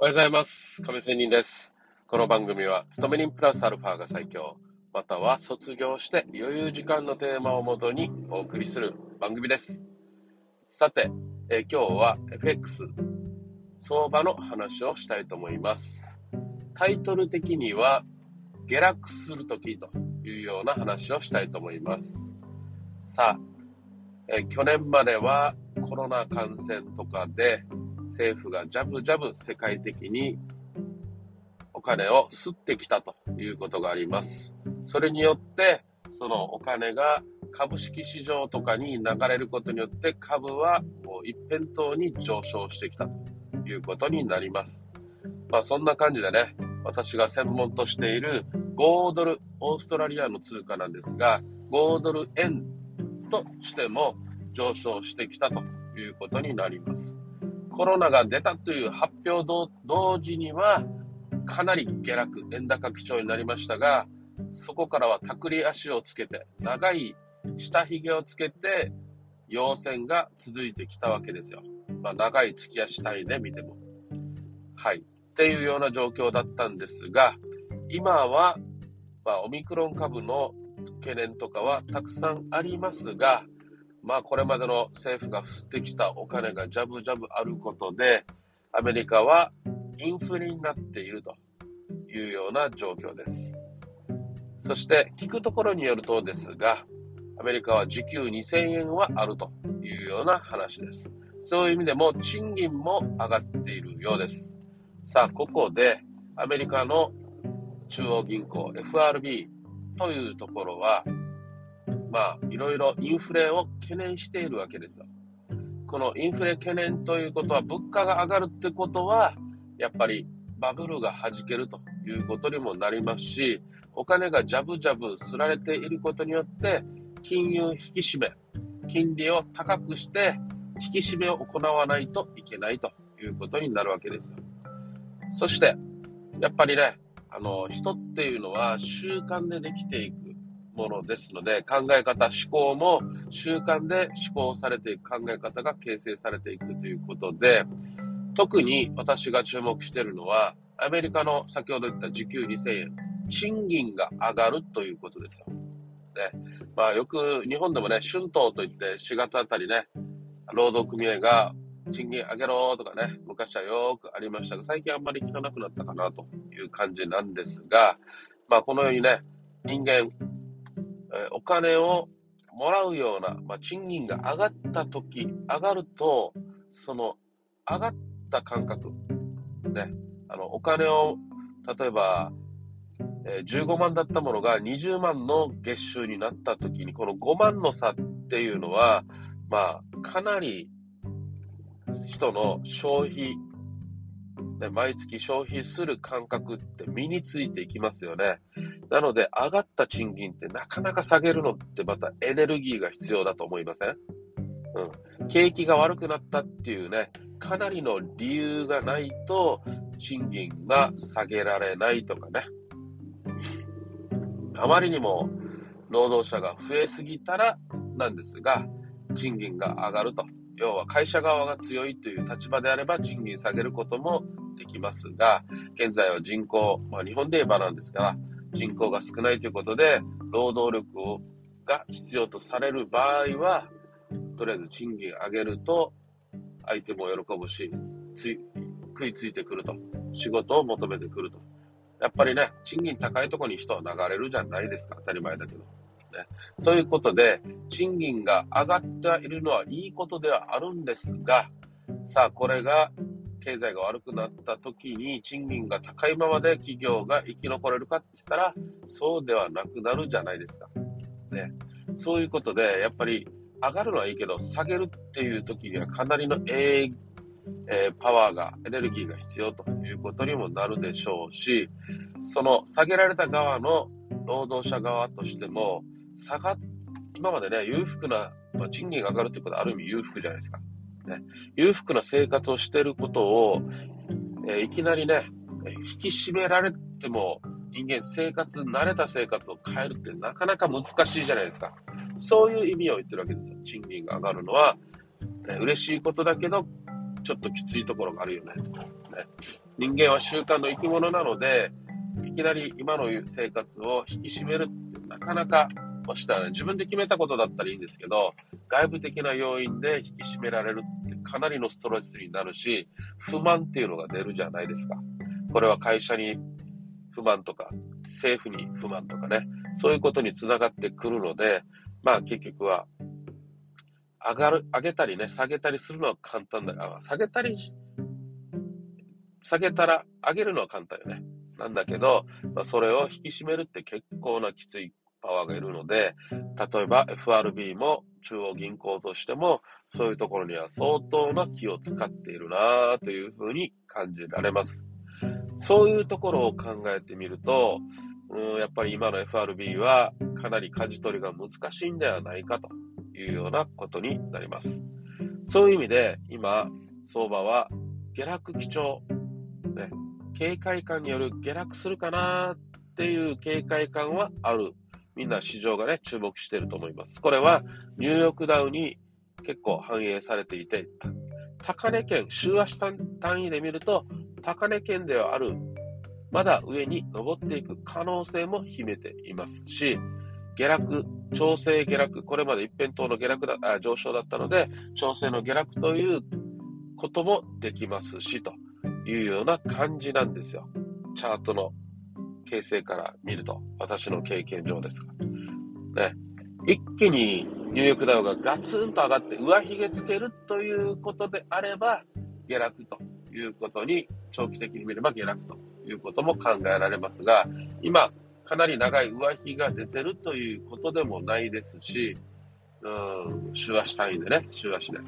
おはようございます。亀仙人です。この番組は、勤め人プラスアルファが最強、または卒業して余裕時間のテーマをもとにお送りする番組です。さて、え今日は FX 相場の話をしたいと思います。タイトル的には、下落するときというような話をしたいと思います。さあ、え去年まではコロナ感染とかで政府がジャブジャブ世界的にお金を吸ってきたということがあります。それによって、そのお金が株式市場とかに流れることによって株はもう一辺倒に上昇してきたということになります。まあそんな感じでね、私が専門としている5ドル、オーストラリアの通貨なんですが、5ドル円としても上昇してきたということになります。コロナが出たという発表と同時には、かなり下落、円高基調になりましたが、そこからはたくり足をつけて、長い下髭をつけて、陽線が続いてきたわけですよ。まあ、長い月足単位で見ても。はい。っていうような状況だったんですが、今は、まあ、オミクロン株の懸念とかはたくさんありますが、まあ、これまでの政府が吸ってきたお金がジャブジャブあることで、アメリカはインフレになっているというような状況です。そして、聞くところによるとですが、アメリカは時給2000円はあるというような話です。そういう意味でも賃金も上がっているようです。さあ、ここでアメリカの中央銀行 FRB というところは、まあ、いろいろインフレを懸念しているわけですよ。このインフレ懸念ということは、物価が上がるってことは、やっぱりバブルが弾けるということにもなりますし、お金がジャブジャブすられていることによって、金融引き締め、金利を高くして、引き締めを行わないといけないということになるわけですよ。そして、やっぱりね、あの、人っていうのは習慣でできていくものですので、考え方、思考も習慣で思考されていく考え方が形成されていくということで、特に私が注目しているのは、アメリカの先ほど言った時給2000円、賃金が上がるということですよ。ね。まあよく日本でもね、春闘といって4月あたりね、労働組合が賃金上げろとかね、昔はよくありましたが、最近あんまり聞かなくなったかなという感じなんですが、まあこのようにね、人間、お金をもらうような、まあ、賃金が上がった時、上がると、その上がった感覚、ね、あの、お金を、例えば、えー15万だったものが20万の月収になった時に、この5万の差っていうのは、まあ、かなり人の消費、ね、毎月消費する感覚って身についていきますよね。なので、上がった賃金ってなかなか下げるのってまたエネルギーが必要だと思いません？うん。景気が悪くなったっていうね、かなりの理由がないと、賃金が下げられないとかね。あまりにも労働者が増えすぎたらなんですが、賃金が上がると。要は会社側が強いという立場であれば賃金下げることもできますが、現在は人口、まあ日本で言えばなんですが、人口が少ないということで、労働力をが必要とされる場合は、とりあえず賃金上げると、相手も喜ぶし、つい食いついてくると。仕事を求めてくると。やっぱりね、賃金高いとこに人は流れるじゃないですか。当たり前だけど。ね、そういうことで、賃金が上がっているのはいいことではあるんですが、さあ、これが経済が悪くなった時に賃金が高いままで企業が生き残れるかって言ったら、そうではなくなるじゃないですか。ね。そういうことで、やっぱり上がるのはいいけど、下げるっていう時にはかなりのえーえーパワーが、エネルギーが必要ということにもなるでしょうし、その下げられた側の労働者側としても、下がっ、今までね、裕福な、まあ、賃金が上がるということはある意味裕福じゃないですか。ね、裕福な生活をしていることを、えいきなりね、引き締められても、人間生活、慣れた生活を変えるってなかなか難しいじゃないですか。そういう意味を言ってるわけですよ。賃金が上がるのは、ね嬉しいことだけど、ちょっときついところがあるよね。ね人間は習慣の生き物なので、いきなり今の生活を引き締めるってなかなか、もしたら、ね、自分で決めたことだったらいいんですけど、外部的な要因で引き締められるってかなりのストレスになるし、不満っていうのが出るじゃないですか。これは会社に不満とか、政府に不満とかね、そういうことにつながってくるので、まあ結局は、上がる、上げたりね、下げたりするのは簡単だが、下げたり、下げたら上げるのは簡単よね。なんだけど、まあ、それを引き締めるって結構なきついパワーがいるので、例えば FRB も中央銀行としても、そういうところには相当な気を使っているなというふうに感じられます。そういうところを考えてみると、うん、やっぱり今の FRB はかなり舵取りが難しいんではないかというようなことになります。そういう意味で今、相場は下落基調、ね、警戒感による下落するかなっていう警戒感はある。みんな市場がね、注目していると思います。これはニューヨークダウに結構反映されていて、高値圏、週足単位で見ると、高値圏ではある、まだ上に登っていく可能性も秘めていますし、下落、調整下落、これまで一辺倒の下落だあ上昇だったので、調整の下落ということもできますし、というような感じなんですよ。チャートの形成から見ると、私の経験上ですが。ね、一気にニューヨークダウがガツンと上がって上髭つけるということであれば、下落ということに、長期的に見れば下落ということも考えられますが、今、かなり長い上髭が出てるということでもないですし、うん、週足単位でね、週足で。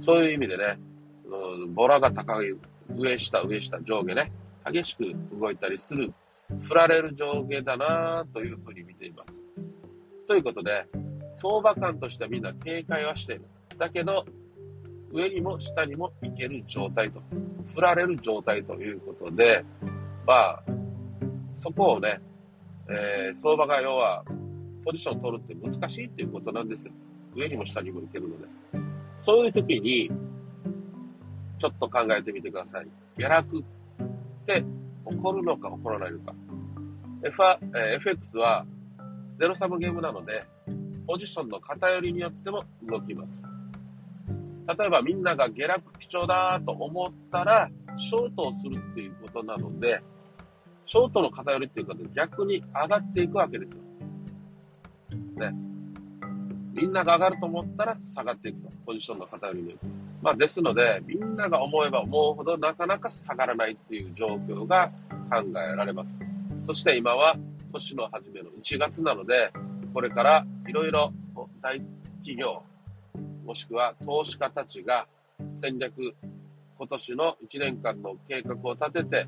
そういう意味でね、うん、ボラが高い、上下、上下、上下ね、激しく動いたりする、振られる上下だなというふうに見ています。ということで、相場感としてはみんな警戒はしている。だけど、上にも下にも行ける状態と、振られる状態ということで、まあ、そこをね、えー、相場が要は、ポジション取るって難しいっていうことなんですよ。上にも下にも行けるので。そういう時に、ちょっと考えてみてください。下落って起こるのか起こらないのか。FX はゼロサムゲームなので、ポジションの偏りによっても動きます。例えばみんなが下落基調だと思ったら、ショートをするっていうことなので、ショートの偏りっていうことで逆に上がっていくわけですよ。ね。みんなが上がると思ったら下がっていくと。ポジションの偏りによって。まあですので、みんなが思えば思うほどなかなか下がらないっていう状況が考えられます。そして今は年の初めの1月なので、これからいろいろ大企業、もしくは投資家たちが戦略、今年の1年間の計画を立てて、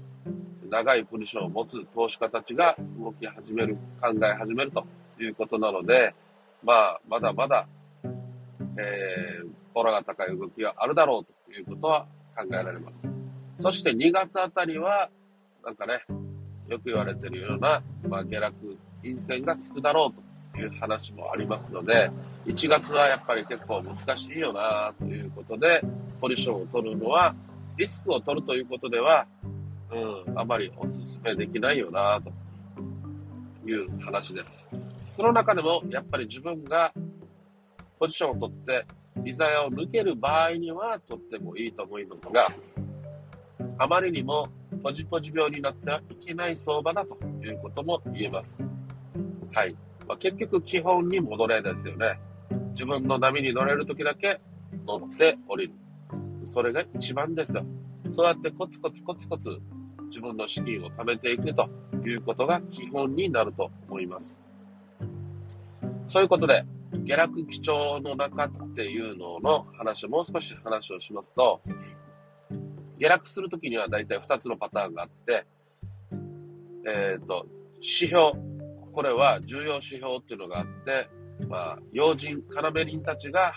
長いポジションを持つ投資家たちが動き始める、考え始めるということなので、まあ、まだまだ、えー、ボラが高い動きがあるだろうということは考えられます。そして2月あたりは、なんかね、よく言われているような、まあ、下落、陰線がつくだろうという話もありますので、1月はやっぱり結構難しいよなということで、ポジションを取るのは、リスクを取るということでは、うん、あまりお勧めできないよなという話です。その中でも、やっぱり自分がポジションを取って、リザヤを抜ける場合にはとってもいいと思いますが、あまりにもポジポジ病になってはいけない相場だということも言えます。はい。まあ、結局基本に戻れですよね。自分の波に乗れるときだけ乗って降りる。それが一番ですよ。そうやってコツコツコツコツ自分の資金を貯めていくということが基本になると思います。そういうことで、下落基調の中っていうのの話もう少し話をしますと、下落するときには大体2つのパターンがあって、えっ、ー、と、指標。これは重要指標っていうのがあって、まあ、要人、要人たちが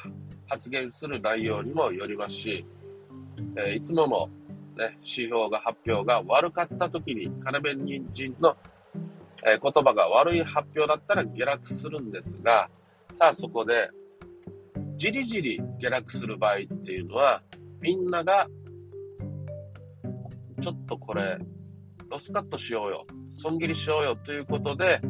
発言する内容にもよりますし、えー、いつもの、ね、指標が発表が悪かった時に、要人の、えー、言葉が悪い発表だったら下落するんですが、さあそこで、じりじり下落する場合っていうのは、みんながちょっとこれ、ロスカットしようよ、損切りしようよということで、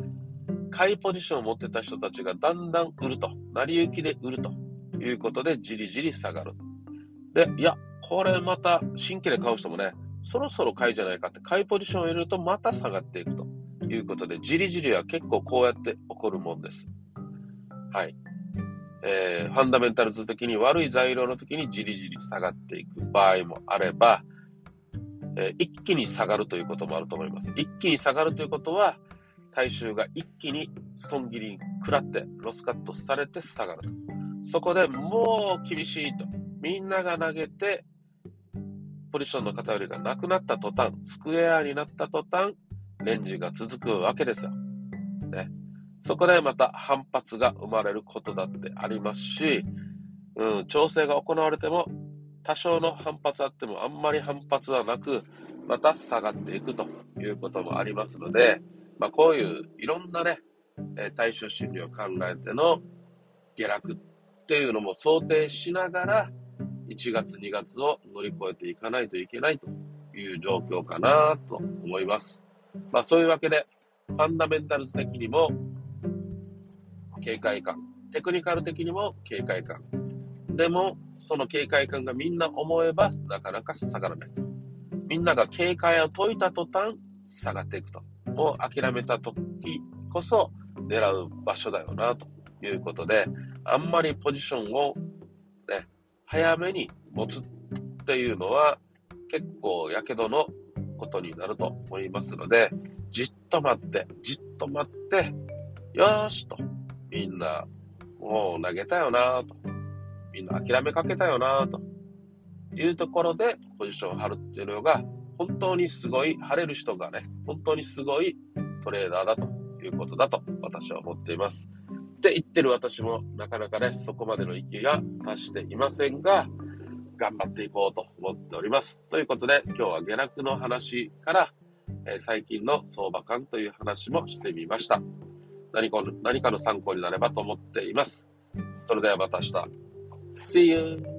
買いポジションを持ってた人たちがだんだん売ると、成り行きで売るということで、じりじり下がる。で、いや、これまた新規で買う人もね、そろそろ買いじゃないかって、買いポジションを入れるとまた下がっていくということで、じりじりは結構こうやって起こるもんです。はい。えー、ファンダメンタルズ的に悪い材料の時にじりじり下がっていく場合もあれば、え、一気に下がるということもあると思います。一気に下がるということは、大衆が一気に損切りに食らって、ロスカットされて下がると。そこでもう厳しいと。みんなが投げて、ポジションの偏りがなくなった途端、スクエアになった途端、レンジが続くわけですよ。ね。そこでまた反発が生まれることだってありますし、うん、調整が行われても、多少の反発あってもあんまり反発はなく、また下がっていくということもありますので、まあ、こういういろんなね、え大衆心理を考えての下落っていうのも想定しながら、1月2月を乗り越えていかないといけないという状況かなと思います。まあそういうわけで、ファンダメンタルズ的にも警戒感、テクニカル的にも警戒感。でも、その警戒感がみんな思えばなかなか下がらない。みんなが警戒を解いた途端、下がっていくと。もう諦めた時こそ狙う場所だよな、ということで、あんまりポジションをね、早めに持つっていうのは結構やけどのことになると思いますので、じっと待って、じっと待って、よーしと、みんな、もう投げたよなと、みんな諦めかけたよなというところでポジションを張るっていうのが、本当にすごい、晴れる人がね、本当にすごいトレーダーだということだと私は思っています。って言ってる私もなかなかね、そこまでの域が達していませんが、頑張っていこうと思っております。ということで、今日は下落の話から、え、最近の相場感という話もしてみました。何か何かの参考になればと思っています。それではまた明日。See you!